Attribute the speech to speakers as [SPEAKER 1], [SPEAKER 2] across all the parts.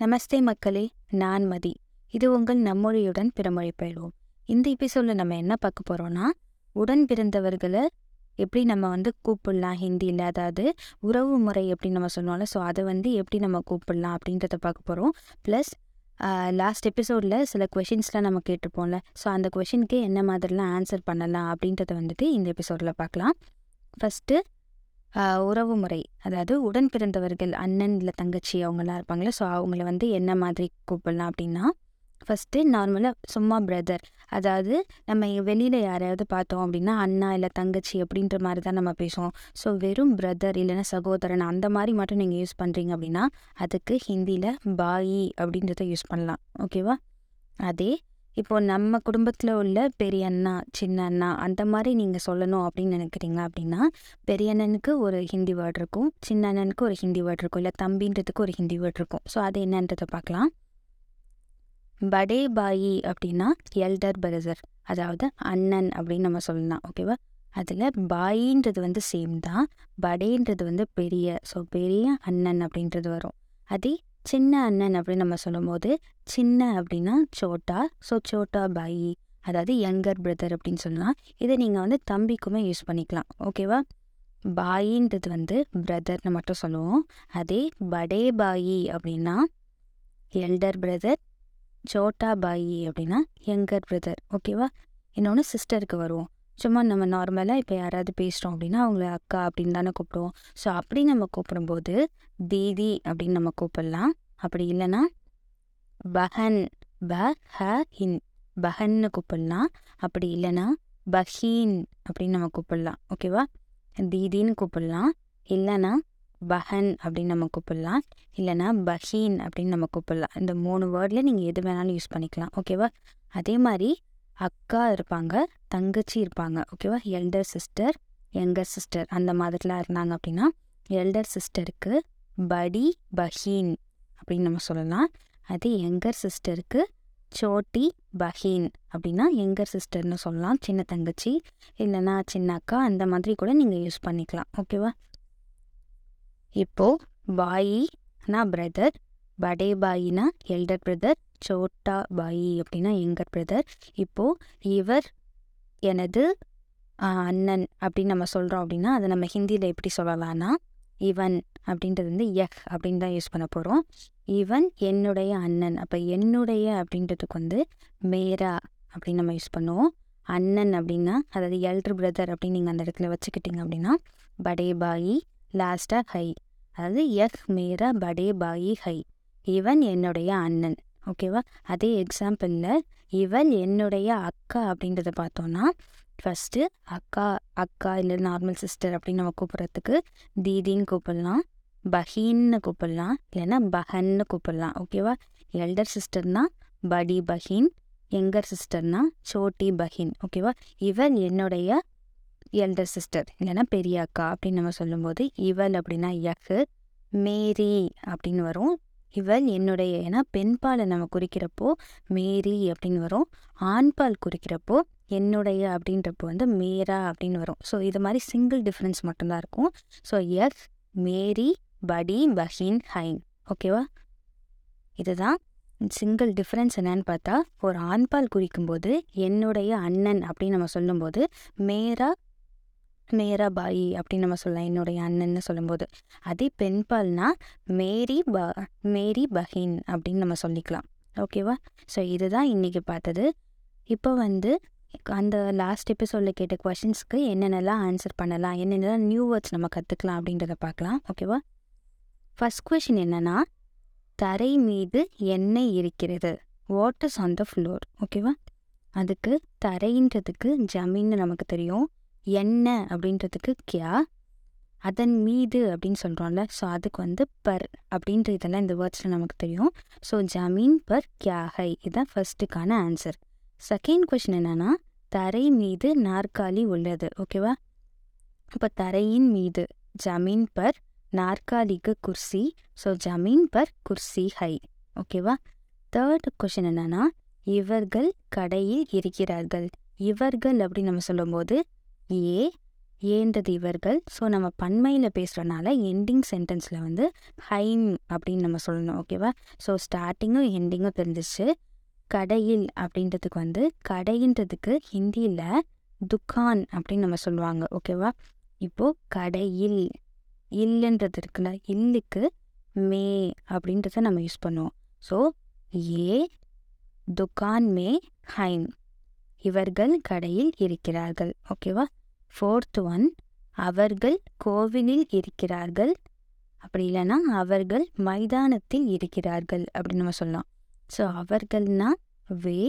[SPEAKER 1] நமஸ்தே மக்களே நான் மதி. இது உங்கள் நம்மொழியுடன் பிறமொழி பயில்வோம். இந்த எபிசோடில் நம்ம என்ன பார்க்க போகிறோம்னா உடன் பிறந்தவர்களை எப்படி நம்ம வந்து கூப்பிடலாம் ஹிந்தியில் அதாவது உறவு முறை எப்படி நம்ம சொன்னாலும் ஸோ அதை வந்து எப்படி நம்ம கூப்பிடலாம் அப்படின்றத பார்க்க போகிறோம் ப்ளஸ் லாஸ்ட் எபிசோடில் சில கொஷின்ஸ்லாம் நம்ம கேட்டிருப்போம்ல ஸோ அந்த கொஷினுக்கு என்ன மாதிரிலாம் ஆன்சர் பண்ணலாம் அப்படின்றத வந்துட்டு இந்த எபிசோடில் பார்க்கலாம். ஃபஸ்ட்டு உறவு முறை. அதாவது உடன் பிறந்தவர்கள் அண்ணன் இல்லை தங்கச்சி அவங்களாம் இருப்பாங்களே ஸோ அவங்கள வந்து என்ன மாதிரி கூப்பிடலாம் அப்படின்னா ஃபஸ்ட்டு நார்மலாக சும்மா பிரதர் அதாவது நம்ம வெளியில் யாரையாவது பார்த்தோம் அப்படின்னா அண்ணா இல்லை தங்கச்சி அப்படின்ற மாதிரி தான் நம்ம பேசுவோம். ஸோ வெறும் பிரதர் இல்லைன்னா சகோதரன் அந்த மாதிரி மட்டும் நீங்கள் யூஸ் பண்ணுறீங்க அப்படின்னா அதுக்கு ஹிந்தியில் பாயி அப்படின்றத யூஸ் பண்ணலாம். ஓகேவா அதே இப்போது நம்ம குடும்பத்தில் உள்ள பெரிய அண்ணா சின்ன அண்ணா அந்த மாதிரி நீங்கள் சொல்லணும் அப்படின்னு நினைக்கிறீங்க அப்படின்னா பெரிய அண்ணனுக்கு ஒரு ஹிந்தி வேர்ட் இருக்கும் சின்ன அண்ணனுக்கு ஒரு ஹிந்தி வேர்ட் இருக்கும் இல்லை தம்பின்றதுக்கு ஒரு ஹிந்தி வேர்ட் இருக்கும். ஸோ அது என்னன்றதை பார்க்கலாம். படே பாயி அப்படின்னா எல்டர் பிரதர் அதாவது அண்ணன் அப்படின்னு நம்ம சொல்லலாம் ஓகேவா அதில் பாயின்றது வந்து சேம் தான் படேன்றது வந்து பெரிய ஸோ பெரிய அண்ணன் அப்படின்றது வரும். அதே சின்ன அண்ணன் அப்படின்னு நம்ம சொல்லும்போது சின்ன அப்படின்னா சோட்டா. ஸோ சோட்டா பாயி அதாவது யங்கர் பிரதர் அப்படின்னு சொல்லலாம். இதை நீங்கள் வந்து தம்பிக்குமே யூஸ் பண்ணிக்கலாம். ஓகேவா பாயின்றது வந்து பிரதர்னு மட்டும் சொல்லுவோம். அதே படே பாயி அப்படின்னா எல்டர் பிரதர் சோட்டா பாயி அப்படின்னா யங்கர் பிரதர் ஓகேவா இன்னொன்று சிஸ்டருக்கு வருவோம். சும்மா நம்ம நார்மலாக இப்போ யாராவது பேசுகிறோம் அப்படின்னா அவங்கள அக்கா அப்படின்னு தானே கூப்பிடுவோம். ஸோ அப்படி நம்ம கூப்பிடும்போது தீதி அப்படின்னு நம்ம கூப்பிடலாம். அப்படி இல்லைன்னா பஹன் ப ஹ ஹின் பஹன்னு கூப்பிடலாம். அப்படி இல்லைன்னா பஹீன் அப்படின்னு நம்ம கூப்பிடலாம். ஓகேவா தீதின்னு கூப்பிடலாம். இல்லைன்னா பஹன் அப்படின்னு நம்ம கூப்பிடலாம். இல்லைன்னா பஹீன் அப்படின்னு நம்ம கூப்பிடலாம். இந்த மூணு வேர்டில் நீங்கள் எது வேணாலும் யூஸ் பண்ணிக்கலாம். ஓகேவா அதே மாதிரி அக்கா இருப்பாங்க தங்கச்சி இருப்பாங்க. ஓகேவா எல்டர் சிஸ்டர் யங்கர் சிஸ்டர் அந்த மாதிரிலாம் இருந்தாங்க அப்படின்னா எல்டர் சிஸ்டருக்கு படி பஹீன் அப்படின்னு நம்ம சொல்லலாம். அது யங்கர் சிஸ்டருக்கு சோட்டி பஹீன் அப்படின்னா யங்கர் சிஸ்டர்னு சொல்லலாம். சின்ன தங்கச்சி இல்லைன்னா சின்ன அக்கா அந்த மாதிரி கூட நீங்கள் யூஸ் பண்ணிக்கலாம். ஓகேவா இப்போது பாயினா பிரதர் படே பாயினா எல்டர் பிரதர் சோட்டா பாயி அப்படின்னா எங்கர் பிரதர் இப்போது இவர் எனது அண்ணன் அப்படின்னு நம்ம சொல்கிறோம் அப்படின்னா அதை நம்ம ஹிந்தியில் எப்படி சொல்லலாம்னா இவன் அப்படின்றது வந்து யஹ் அப்படின்னு தான் யூஸ் பண்ண போகிறோம் இவன் என்னுடைய அண்ணன். அப்போ என்னுடைய அப்படின்றதுக்கு வந்து மேரா அப்படின்னு நம்ம யூஸ் பண்ணுவோம். அண்ணன் அப்படின்னா அதாவது எல்டர் பிரதர் அப்படின்னு நீங்கள் அந்த இடத்துல வச்சுக்கிட்டீங்க அப்படின்னா படே பாயி லாஸ்டாக ஹை. அதாவது யஹ் மேரா படே பாயி ஹை. இவன் என்னுடைய அண்ணன். ஓகேவா அதே எக்ஸாம்பிளில் இவள் என்னுடைய அக்கா அப்படின்றத பார்த்தோன்னா ஃபஸ்ட்டு அக்கா அக்கா இல்லை நார்மல் சிஸ்டர் அப்படின்னு நம்ம கூப்பிட்றதுக்கு தீதின்னு கூப்பிடலாம் பஹீன்னு கூப்பிடலாம் இல்லைன்னா பஹன்னு கூப்பிடலாம். ஓகேவா எல்டர் சிஸ்டர்னா படி பஹீன் எங்கர் சிஸ்டர்னா சோட்டி பஹீன். ஓகேவா இவள் என்னுடைய எல்டர் சிஸ்டர் இல்லைன்னா பெரிய அக்கா அப்படின்னு நம்ம சொல்லும்போது இவள் அப்படின்னா யக்கு மேரி அப்படின்னு வரும். இவள் என்னுடைய ஏன்னா பெண்பாலை நம்ம குறிக்கிறப்போ மேரி அப்படின்னு வரும். ஆண்பால் குறிக்கிறப்போ என்னுடைய அப்படின்றப்போ வந்து மேரா அப்படின்னு வரும். ஸோ இது மாதிரி சிங்கிள் டிஃப்ரென்ஸ் மட்டும்தான் இருக்கும். ஸோ எஃப் மேரி படி பஹின் ஹைன். ஓகேவா இதுதான் சிங்கிள் டிஃப்ரென்ஸ் என்னன்னு பார்த்தா ஒரு ஆண்பால் குறிக்கும்போது என்னுடைய அண்ணன் அப்படின்னு நம்ம சொல்லும்போது மேரா நேரா பாயி அப்படின்னு நம்ம சொல்லலாம். என்னுடைய அண்ணன்னு சொல்லும்போது. அதே பெண்பால்னா மேரி ப மேரி பஹின் அப்படின்னு நம்ம சொல்லிக்கலாம். ஓகேவா ஸோ இதுதான் இன்றைக்கி பார்த்தது. இப்போ வந்து அந்த லாஸ்ட் எபிசோடில் கேட்ட கொஷின்ஸ்க்கு என்னென்னலாம் ஆன்சர் பண்ணலாம்? என்னென்னலாம் நியூ வேர்ட்ஸ் நம்ம கற்றுக்கலாம் அப்படின்றத பார்க்கலாம். ஓகேவா ஃபஸ்ட் கொஷின் என்னென்னா தரை மீது எண்ணெய் இருக்கிறது. வாட்டர்ஸ் ஆன் த ஃப்ளோர் ஓகேவா அதுக்கு தரைன்றதுக்கு ஜமீன்னு நமக்கு தெரியும். என்ன அப்படின்றதுக்கு கியா அதன் மீது அப்படின்னு சொல்கிறோம்ல ஸோ அதுக்கு வந்து பர் அப்படின்ற இதெல்லாம் இந்த வேர்ட்ஸில் நமக்கு தெரியும். ஸோ ஜமீன் பர் கியா ஹை. இதுதான் ஃபர்ஸ்ட்டுக்கான ஆன்சர் செகண்ட் கொஷின் என்னென்னா தரை மீது நாற்காலி உள்ளது. ஓகேவா இப்போ தரையின் மீது ஜமீன் பர் நாற்காலிக்கு குர்சி. ஸோ ஜமீன் பர் குர்சி ஹை. ஓகேவா தேர்ட் கொஷின் என்னென்னா இவர்கள் கடையில் இருக்கிறார்கள். இவர்கள் அப்படின்னு நம்ம சொல்லும்போது ஏ ஏன்றது இவர்கள்? ஸோ நம்ம பண்மையில் பேசுகிறனால எண்டிங் சென்டென்ஸில் வந்து ஹைன் அப்படின்னு நம்ம சொல்லணும் ஓகேவா ஸோ ஸ்டார்டிங்கும் எண்டிங்கும் தெரிஞ்சிச்சு கடையில் அப்படின்றதுக்கு வந்து கடைன்றதுக்கு ஹிந்தியில் துக்கான் அப்படின்னு நம்ம சொல்லுவாங்க ஓகேவா இப்போது கடையில் இல்லைன்றது இருக்குல்ல இல்லுக்கு மே அப்படின்றத நம்ம யூஸ் பண்ணுவோம். ஸோ ஏ துக்கான் மே ஹைன் இவர்கள் கடையில் இருக்கிறார்கள் ஓகேவா ஃபோர்த் ஒன் அவர்கள் கோவிலில் இருக்கிறார்கள். அப்படி இல்லைன்னா அவர்கள் மைதானத்தில் இருக்கிறார்கள் அப்படின்னு நம்ம சொல்லலாம். ஸோ அவர்கள்னா வே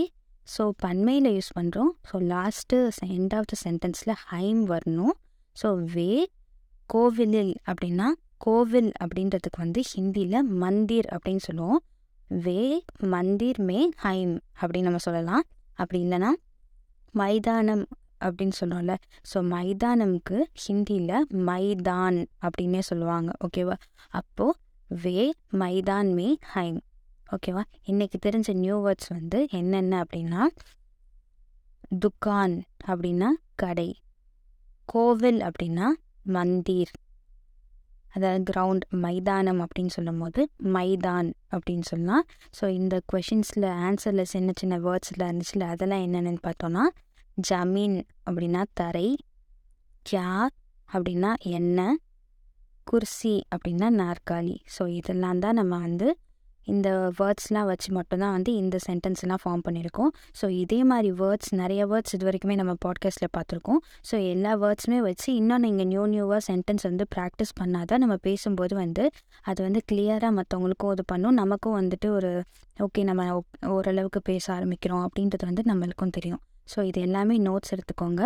[SPEAKER 1] ஸோ பன்மையில் யூஸ் பண்ணுறோம் so last end of the சென்டென்ஸில் ஹைம் வரணும். ஸோ வே கோவிலில் அப்படின்னா கோவில் அப்படின்றதுக்கு வந்து ஹிந்தியில் மந்திர் அப்படின்னு சொல்லுவோம். வே மந்திர் மே ஹைம் அப்படின்னு நம்ம சொல்லலாம். அப்படி இல்லைன்னா மைதானம் அப்படின்னு சொன்னோம்ல. ஸோ மைதானம்க்கு ஹிந்தியில் மைதான் அப்படின்னே சொல்லுவாங்க. ஓகேவா அப்போது வே மைதான் மே ஹைம். ஓகேவா இன்றைக்கி தெரிஞ்ச நியூ வேர்ட்ஸ் வந்து என்னென்ன அப்படின்னா துக்கான் அப்படின்னா கடை. கோவில் அப்படின்னா மந்திர். அதாவது கிரவுண்ட் மைதானம் அப்படின்னு சொல்லும் போது மைதான் அப்படின்னு சொல்லலாம். ஸோ இந்த கொஷின்ஸில் ஆன்சரில் சின்ன சின்ன வேர்ட்ஸில் இருந்துச்சுல அதெல்லாம் என்னென்னு பார்த்தோன்னா ஜமீன் அப்படின்னா தரை கியா அப்படின்னா எண்ணெய் குர்சி அப்படின்னா நாற்காலி. ஸோ இதெல்லாம் தான் நம்ம வந்து இந்த வேர்ட்ஸ்லாம் வச்சு மட்டும்தான் வந்து இந்த சென்டென்ஸ்லாம் ஃபார்ம் பண்ணியிருக்கோம். ஸோ இதே மாதிரி வேர்ட்ஸ் நிறைய வேர்ட்ஸ் இது வரைக்குமே நம்ம பாட்காஸ்ட்டில் பார்த்துருக்கோம். ஸோ எல்லா வேர்ட்ஸுமே வச்சு இன்னும் நீங்கள் நியூ நியூவாக சென்டென்ஸ் வந்து ப்ராக்டிஸ் பண்ணால் தான் நம்ம பேசும்போது வந்து அது வந்து கிளியராக மற்றவங்களுக்கும் இது பண்ணும். நமக்கும் வந்துட்டு ஒரு ஓகே நம்ம ஓரளவுக்கு பேச ஆரம்பிக்கிறோம் அப்படின்றது வந்து நம்மளுக்கும் தெரியும். ஸோ இது எல்லாமே நோட்ஸ் எடுத்துக்கோங்க.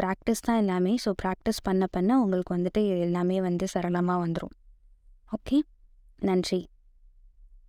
[SPEAKER 1] ப்ராக்டிஸ் தான் எல்லாமே. ஸோ ப்ராக்டிஸ் பண்ண பண்ண உங்களுக்கு வந்துட்டு எல்லாமே வந்து சரளமாக வந்துடும் ஓகே நன்றி.